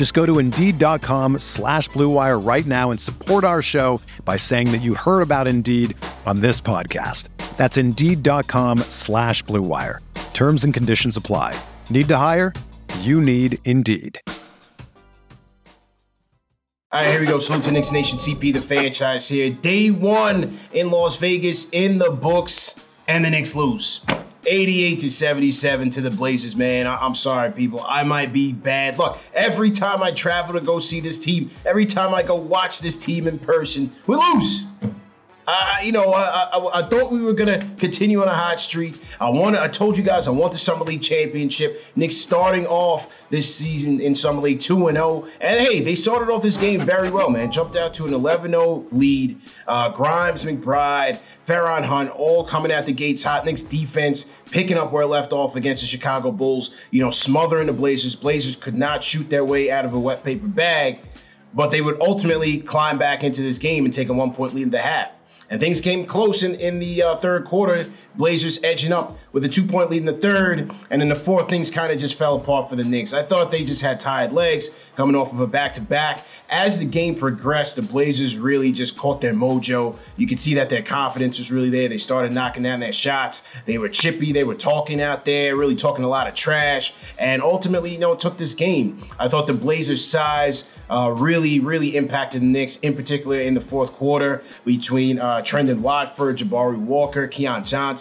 Just go to Indeed.com slash BlueWire right now and support our show by saying that you heard about Indeed on this podcast. That's Indeed.com slash BlueWire. Terms and conditions apply. Need to hire? You need Indeed. All right, here we go. Salute to Knicks Nation, CP, the franchise here. Day one in Las Vegas in the books, and the Knicks lose. 88 to 77 to the Blazers, man. I- am sorry, people. I might be bad. Look, every time I travel to go see this team, every time I go watch this team in person, we lose. I, you know, I, I, I, thought we were gonna continue on a hot streak. I wanted, I told you guys, I want the Summer League championship. Knicks starting off this season in Summer League 2 and 0. And hey, they started off this game very well, man. Jumped out to an 11 0 lead. Uh, Grimes, McBride, Feron Hunt, all coming at the gates hot. Knicks defense picking up where left off against the Chicago Bulls, you know, smothering the Blazers. Blazers could not shoot their way out of a wet paper bag, but they would ultimately climb back into this game and take a one point lead in the half. And things came close in, in the uh, third quarter. Blazers edging up with a two point lead in the third. And in the fourth, things kind of just fell apart for the Knicks. I thought they just had tired legs coming off of a back to back. As the game progressed, the Blazers really just caught their mojo. You could see that their confidence was really there. They started knocking down their shots. They were chippy. They were talking out there, really talking a lot of trash. And ultimately, you know, took this game. I thought the Blazers' size uh, really, really impacted the Knicks, in particular in the fourth quarter between uh, Trendon Watford, Jabari Walker, Keon Johnson.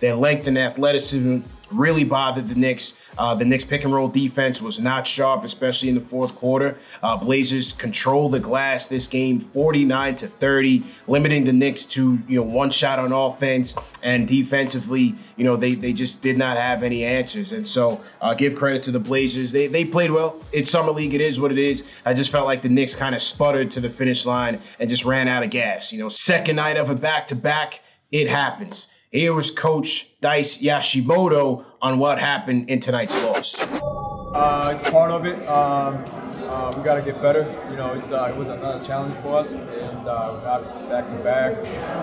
Their length and athleticism really bothered the Knicks. Uh, the Knicks pick and roll defense was not sharp, especially in the fourth quarter. Uh, Blazers controlled the glass this game, 49 to 30, limiting the Knicks to you know one shot on offense and defensively. You know they they just did not have any answers. And so uh, give credit to the Blazers. They they played well. It's summer league. It is what it is. I just felt like the Knicks kind of sputtered to the finish line and just ran out of gas. You know, second night of a back to back, it happens. Here was Coach Dice Yoshimoto on what happened in tonight's loss. Uh, it's part of it. Um, uh, we got to get better. You know, uh, it was another challenge for us, and uh, it was obviously back to back.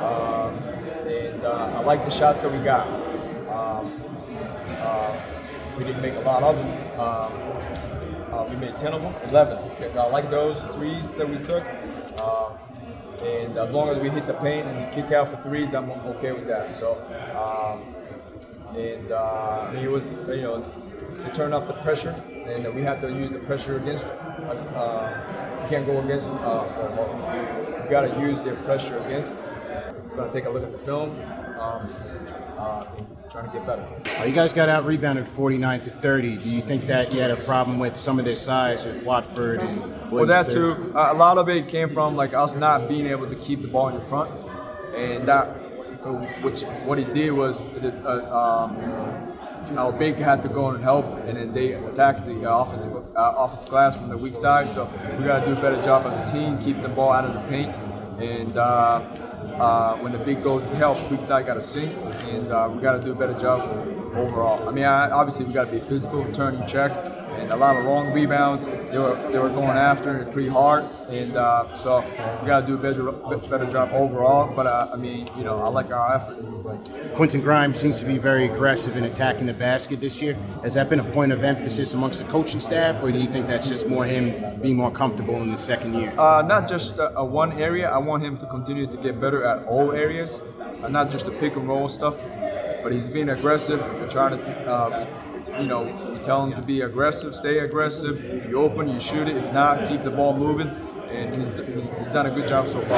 Um, and uh, I like the shots that we got. Um, uh, we didn't make a lot of them. Um, we made 10 of them, 11. Because I like those threes that we took. And as long as we hit the paint and kick out for threes, I'm okay with that. So, um, and uh, it was, you know, to turn off the pressure, and we have to use the pressure against. Uh, we can't go against. Uh, we got to use their pressure against. We're gonna take a look at the film. Um, uh, trying to get better. Uh, you guys got out rebounded 49 to 30. Do you think that you had a problem with some of their size with Watford and Well, that too. Uh, a lot of it came from like us not being able to keep the ball in the front, and that which what he did was uh, um, our big had to go and help, and then they attacked the uh, offensive uh, offensive glass from the weak side. So we got to do a better job as a team, keep the ball out of the paint, and uh, uh, when the big goes to help, weak side got to sink, and uh, we got to do a better job overall. I mean, I, obviously we got to be physical, turn check, and a lot of long rebounds. They were, they were going after it pretty hard, and uh, so we got to do a better, better job overall. But uh, I mean, you know, I like our effort. Quentin Grimes seems to be very aggressive in attacking the basket this year. Has that been a point of emphasis amongst the coaching staff, or do you think that's just more him being more comfortable in the second year? Uh, not just a, one area. I want him to continue to get better at all areas, uh, not just the pick and roll stuff. But he's being aggressive, We're trying to uh, you know, we tell him to be aggressive, stay aggressive. If you open, you shoot it. If not, keep the ball moving. And he's, he's, he's done a good job so far.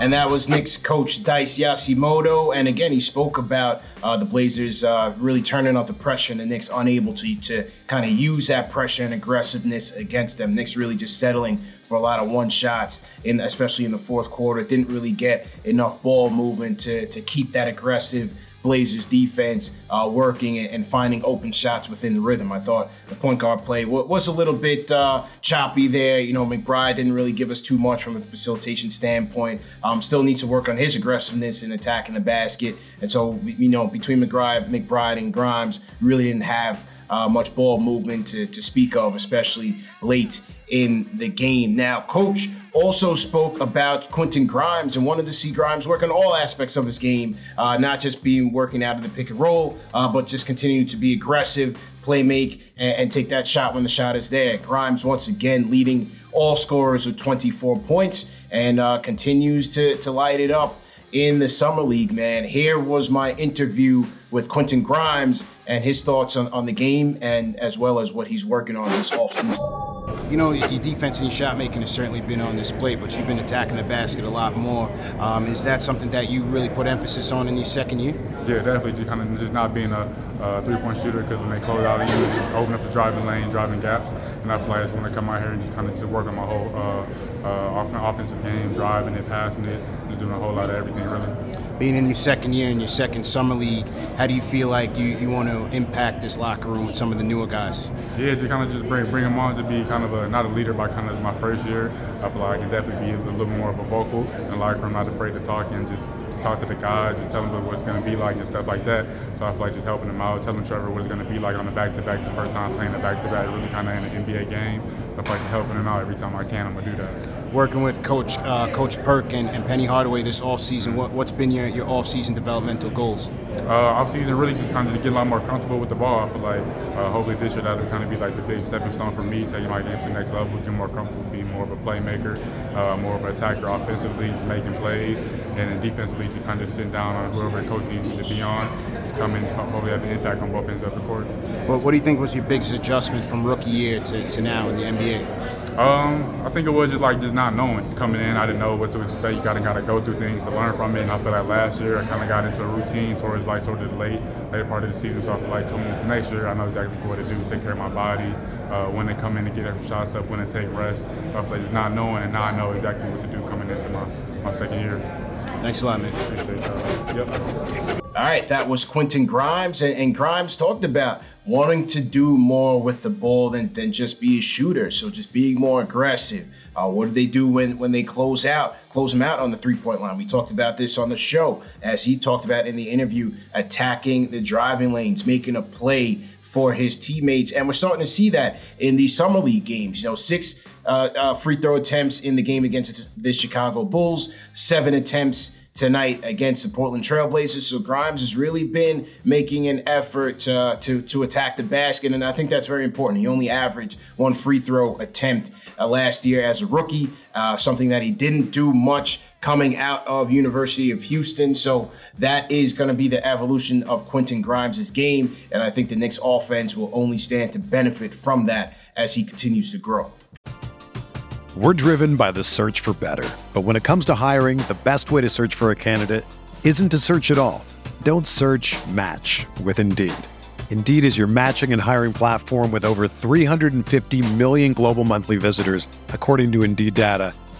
And that was Knicks coach Dice Yoshimoto. And again, he spoke about uh, the Blazers uh, really turning up the pressure and the Knicks unable to, to kind of use that pressure and aggressiveness against them. Knicks really just settling for a lot of one shots, in especially in the fourth quarter. Didn't really get enough ball movement to, to keep that aggressive Blazers defense uh, working and finding open shots within the rhythm. I thought the point guard play was a little bit uh, choppy there. You know, McBride didn't really give us too much from a facilitation standpoint. Um, still needs to work on his aggressiveness in attacking the basket. And so, you know, between McBride, McBride and Grimes, really didn't have uh, much ball movement to, to speak of, especially late in the game. Now, coach also spoke about Quentin Grimes and wanted to see Grimes work on all aspects of his game, uh, not just being working out of the pick and roll, uh, but just continue to be aggressive, play make, and, and, take that shot when the shot is there. Grimes once again leading all scorers with 24 points and uh, continues to, to light it up in the summer league, man. Here was my interview with Quentin Grimes and his thoughts on, on the game and as well as what he's working on this offseason. You know, your defense and your shot making has certainly been on display, but you've been attacking the basket a lot more. Um, is that something that you really put emphasis on in your second year? Yeah, definitely. Just kind of just not being a, a three-point shooter because when they close out, of you open up the driving lane, driving gaps. And I feel like I just want to come out here and just kind of just work on my whole uh, uh, offensive game, driving it, passing it, just doing a whole lot of everything, really being in your second year in your second summer league, how do you feel like you, you want to impact this locker room with some of the newer guys? Yeah, to kind of just bring bring them on to be kind of a not a leader by kind of my first year. I feel like I can definitely be a little more of a vocal and like I'm not afraid to talk and just talk to the guys, just tell them what it's going to be like and stuff like that. So I feel like just helping them out, telling Trevor what it's going to be like on the back-to-back, the first time playing the back-to-back, really kind of in an NBA game. I feel like helping them out every time I can, I'm going to do that. Working with Coach uh, Coach Perk and, and, Penny Hardaway this off-season, what, what's been your, your off-season developmental goals? Uh, off-season really just kind of get a lot more comfortable with the ball. I feel like uh, hopefully this year that'll kind of be like the big stepping stone for me, taking my game to the next level, get more comfortable, being more of a playmaker, uh, more of an attacker offensively, just making plays, and then defensively to kind of sit down on whoever the coach needs me to be on, just coming, hopefully have an impact on both ends of the court. Well, what do you think was your biggest adjustment from rookie year to, to now in the NBA? Um, I think it was just like just not knowing. Just coming in, I didn't know what to expect. You gotta gotta go through things to learn from it. And I feel like last year I kind of got into a routine towards like sort of late later part of the season. So I feel like coming into next year, I know exactly what to do, take care of my body, uh, when to come in to get extra shots up, when to take rest. I feel like just not knowing and now I know exactly what to do coming into my, my second year. Thanks a lot, man. Yep. All right, that was Quentin Grimes, and, and, Grimes talked about wanting to do more with the ball than, than just be a shooter. So just being more aggressive. Uh, what do they do when when they close out, close them out on the three point line? We talked about this on the show, as he talked about in the interview, attacking the driving lanes, making a play for his teammates, and we're starting to see that in these summer league games. You know, six uh, uh, free throw attempts in the game against the Chicago Bulls, seven attempts tonight against the Portland Trailblazers. So Grimes has really been making an effort to, to, to attack the basket, and I think that's very important. He only averaged one free throw attempt uh, last year as a rookie, uh, something that he didn't do much coming out of University of Houston. So that is going to be the evolution of Quentin Grimes' game, and I think the Knicks offense will only stand to benefit from that as he continues to grow. We're driven by the search for better. But when it comes to hiring, the best way to search for a candidate isn't to search at all. Don't search match with Indeed. Indeed is your matching and hiring platform with over 350 million global monthly visitors, according to Indeed data,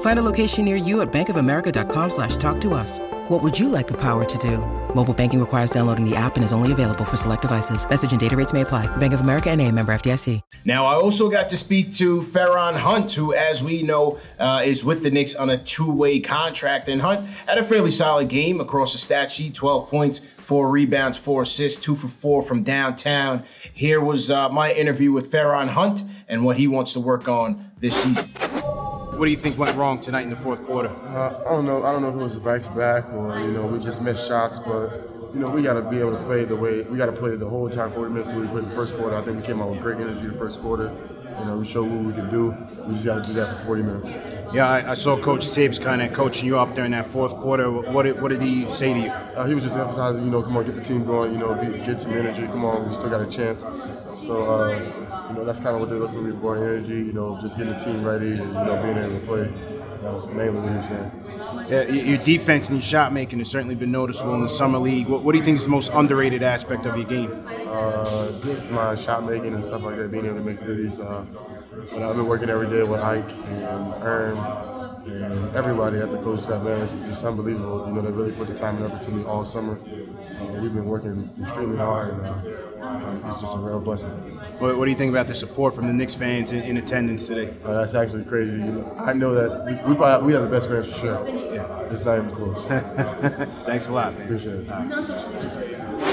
Find a location near you at bankofamerica.com slash talk to us. What would you like the power to do? Mobile banking requires downloading the app and is only available for select devices. Message and data rates may apply. Bank of America and a member FDIC. Now, I also got to speak to Feron Hunt, who, as we know, uh, is with the Knicks on a two-way contract. And Hunt had a fairly solid game across the stat sheet, 12 points, four rebounds, four assists, two for four from downtown. Here was uh, my interview with Feron Hunt and what he wants to work on this season. What do you think went wrong tonight in the fourth quarter? Uh, I don't know. I don't know if it was a back to back or you know we just missed shots, but you know we got to be able to play the way we got to play the whole entire 40 minutes. We played the first quarter. I think we came out with great energy the first quarter. You know, we showed what we could do. We just got to do that for 40 minutes. Yeah, I, I saw Coach Thibs kind of coaching you up there in that fourth quarter. What did, what did he say to you? Uh, he was just emphasizing, you know, come on, get the team going. You know, be, get some energy. Come on, we still got a chance. So, uh, you know, that's kind of what they look for me for energy. You know, just getting the team ready and you know being able to play. That was mainly what he was saying. Yeah, your defense and your shot making has certainly been noticeable in the summer league. What, what do you think is the most underrated aspect of your game? Uh, just my shot making and stuff like that, being able to make threes. Uh, but I've been working every day with Ike and Ern and everybody at the coach staff, man, it's just unbelievable. You know, they really put the time and effort to me all summer. Uh, we've been working extremely hard, and uh, it's just a real blessing. What, what, do you think about the support from the Knicks fans in, in attendance today? Uh, that's actually crazy. You know, I know that we, we, probably, we have the best fans for sure. Yeah. It's not even close. Thanks a lot, man. Appreciate it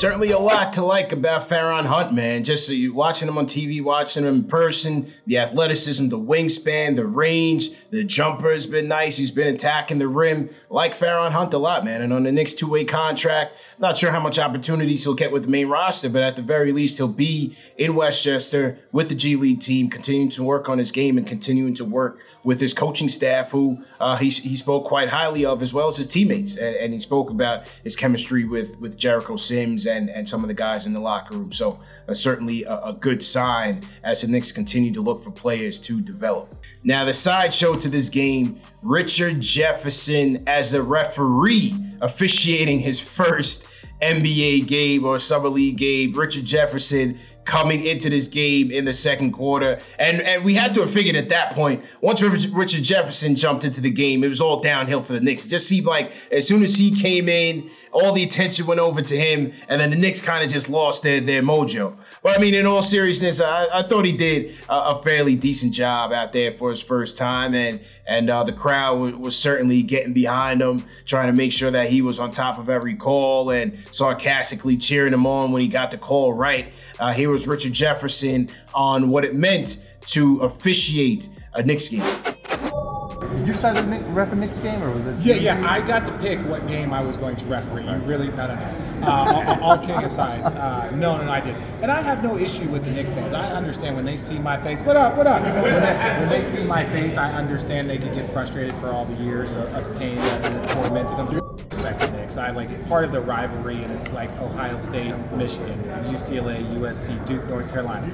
certainly a lot to like about Feron Hunt, man. Just uh, watching him on TV, watching him in person, the athleticism, the wingspan, the range, the jumper has been nice. He's been attacking the rim. Like Feron Hunt a lot, man. And on the next two-way contract, not sure how much opportunities he'll get with the main roster, but at the very least, he'll be in Westchester with the G League team, continuing to work on his game and continuing to work with his coaching staff, who uh, he, he spoke quite highly of, as well as his teammates. And, and he spoke about his chemistry with with Jericho Sims and, and some of the guys in the locker room. So uh, certainly a, a, good sign as the Knicks continue to look for players to develop. Now the sideshow to this game, Richard Jefferson as a referee officiating his first NBA game or summer league game. Richard Jefferson coming into this game in the second quarter. And and we had to have figured at that point, once Richard Jefferson jumped into the game, it was all downhill for the Knicks. It just seemed like as soon as he came in, all the attention went over to him, and then the Knicks kind of just lost their, their mojo. But I mean, in all seriousness, I, I thought he did a, a, fairly decent job out there for his first time, and and uh, the crowd was, was certainly getting behind him, trying to make sure that he was on top of every call and sarcastically cheering him on when he got the call right. Uh, here was Richard Jefferson on what it meant to officiate a Knicks game. Did you start the ref a Knicks game, or was it? Yeah, yeah. I got to pick what game I was going to referee. You really, no, no, no. Uh, all, all kidding aside, uh, no, no, no, I did. And I have no issue with the Knicks fans. I understand when they see my face. What up? What up? When they, when they see my face, I understand they can get frustrated for all the years of, of pain that tormented them respect I like. Part of the rivalry, and it's like Ohio State, Michigan, UCLA, USC, Duke, North Carolina.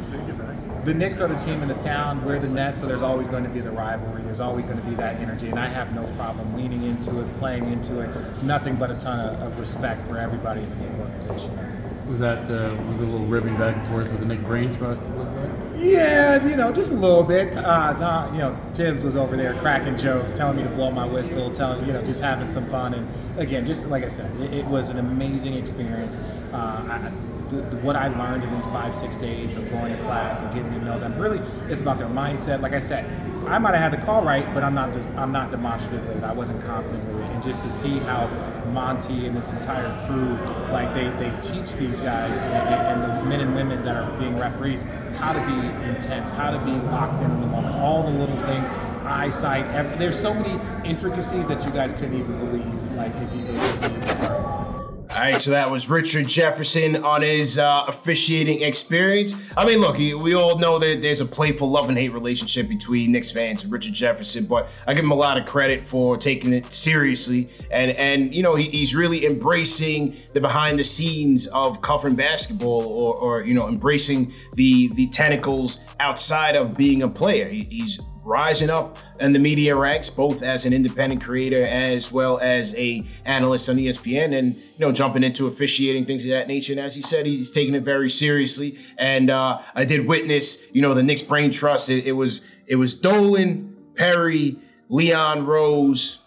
The Knicks are the team in the town. We're the Nets, so there's always going to be the rivalry. There's always going to be that energy, and I have no problem leaning into it, playing into it. Nothing but a ton of, of respect for everybody in the Knicks organization. Was that uh, was a little ribbing back and forth with the Nick Grange bust? Yeah, you know, just a little bit. Uh, you know, Thibs was over there cracking jokes, telling me to blow my whistle, telling you know, just having some fun. And again, just like I said, it, it was an amazing experience. Uh, I, the, the, what I learned in these five, six days of going to class and getting to know them, really, it's about their mindset. Like I said, I might have had the call right, but I'm not just, I'm not demonstrative with it. I wasn't confident with it. And just to see how Monty and this entire crew, like they, they teach these guys and, and the men and women that are being referees how to be intense, how to be locked in in the moment, all the little things, eyesight. There's so many intricacies that you guys couldn't even believe. Like if you, if you all right, so that was Richard Jefferson on his uh, officiating experience. I mean, look, we all know that there's a playful love and hate relationship between Knicks fans and Richard Jefferson, but I give him a lot of credit for taking it seriously, and and you know he, he's really embracing the behind the scenes of covering basketball, or, or you know embracing the the tentacles outside of being a player. He, he's rising up in the media ranks, both as an independent creator as well as a analyst on ESPN, and you know jumping into officiating things of that nature. And as he said, he's taking it very seriously. And uh, I did witness, you know, the Knicks Brain Trust. It, it was it was Dolan, Perry, Leon Rose,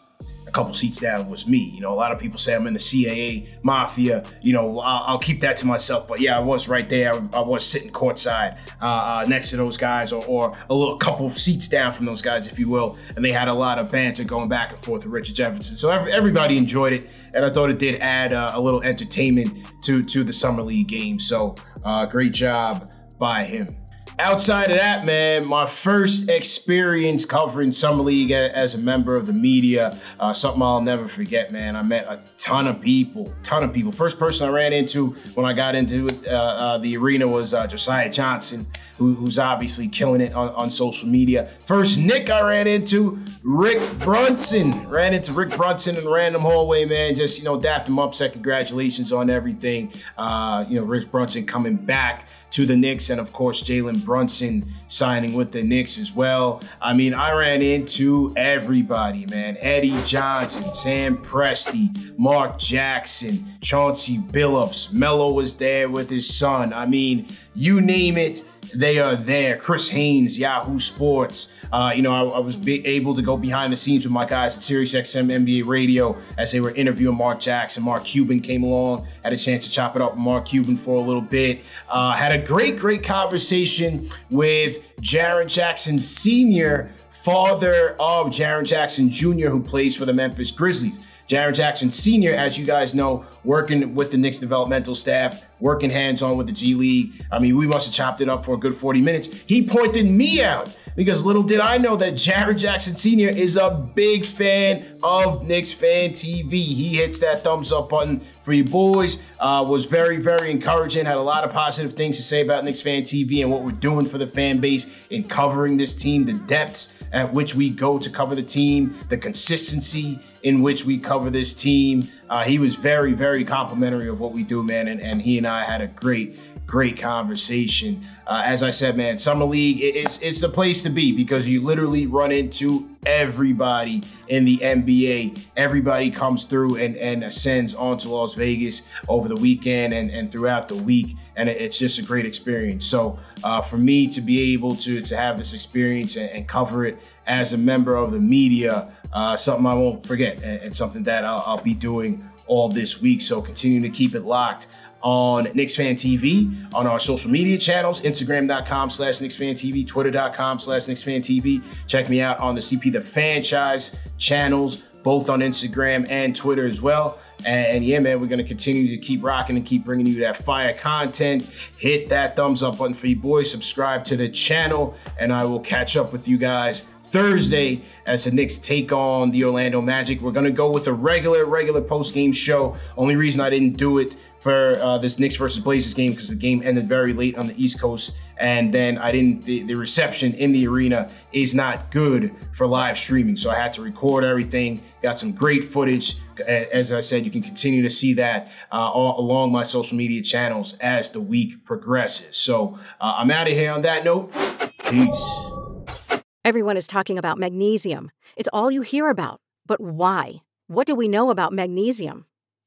a couple seats down was me. You know, a lot of people say I'm in the CAA mafia. You know, I'll, I'll keep that to myself. But yeah, I was right there. I, I was sitting courtside uh, uh, next to those guys, or, or, a little couple seats down from those guys, if you will. And they had a lot of banter going back and forth with Richard Jefferson. So every, everybody enjoyed it, and I thought it did add uh, a little entertainment to to the summer league game. So uh, great job by him outside of that, man, my first experience covering Summer League as a member of the media, uh, something I'll never forget, man. I met a ton of people, ton of people. First person I ran into when I got into uh, uh, the arena was uh, Josiah Johnson, who, who's obviously killing it on, on, social media. First Nick I ran into, Rick Brunson. Ran into Rick Brunson in a random hallway, man. Just, you know, dapped him up, said congratulations on everything. Uh, you know, Rick Brunson coming back to the Knicks, and of course, Jalen Brunson signing with the Knicks as well. I mean, I ran into everybody, man. Eddie Johnson, Sam Presti, Mark Jackson, Chauncey Billups. Melo was there with his son. I mean, you name it, they are there. Chris Haynes, Yahoo Sports. Uh, you know, I, I was able to go behind the scenes with my guys at SiriusXM NBA Radio as they were interviewing Mark Jackson. Mark Cuban came along, had a chance to chop it up with Mark Cuban for a little bit. Uh, had a great, great conversation with Jaren Jackson Sr., father of Jaren Jackson Jr., who plays for the Memphis Grizzlies. Jaren Jackson Sr., as you guys know, working with the Knicks developmental staff, working hands on with the G League. I mean, we must have chopped it up for a good 40 minutes. He pointed me out because little did I know that Jaren Jackson Sr. is a big fan of Knicks Fan TV. He hits that thumbs up button for you boys. Uh, was very, very encouraging. Had a lot of positive things to say about Knicks Fan TV and what we're doing for the fan base in covering this team, the depths at which we go to cover the team, the consistency in which we cover this team. Uh, he was very, very complimentary of what we do, man, and, and he and I had a great, great conversation. Uh, as I said, man, summer league it's it's the place to be because you literally run into everybody in the NBA. Everybody comes through and and ascends onto Las Vegas over the weekend and and throughout the week, and it's just a great experience. So uh, for me to be able to to have this experience and, and cover it as a member of the media, uh, something I won't forget, and, and something that I'll, I'll be doing all this week. So continue to keep it locked on Knicks Fan TV, on our social media channels, Instagram.com slash Knicks Fan TV, Twitter.com slash Knicks Fan TV. Check me out on the CP The Franchise channels, both on Instagram and Twitter as well. And, and yeah, man, we're going to continue to keep rocking and keep bringing you that fire content. Hit that thumbs up button for you boys, subscribe to the channel, and I will catch up with you guys Thursday as the Knicks take on the Orlando Magic. We're going to go with a regular, regular post game show. Only reason I didn't do it for uh, this Knicks versus Blazers game because the game ended very late on the East Coast, and then I didn't. The, the, reception in the arena is not good for live streaming, so I had to record everything. Got some great footage. As I said, you can continue to see that uh, all along my social media channels as the week progresses. So uh, I'm out of here on that note. Peace. Everyone is talking about magnesium. It's all you hear about. But why? What do we know about magnesium?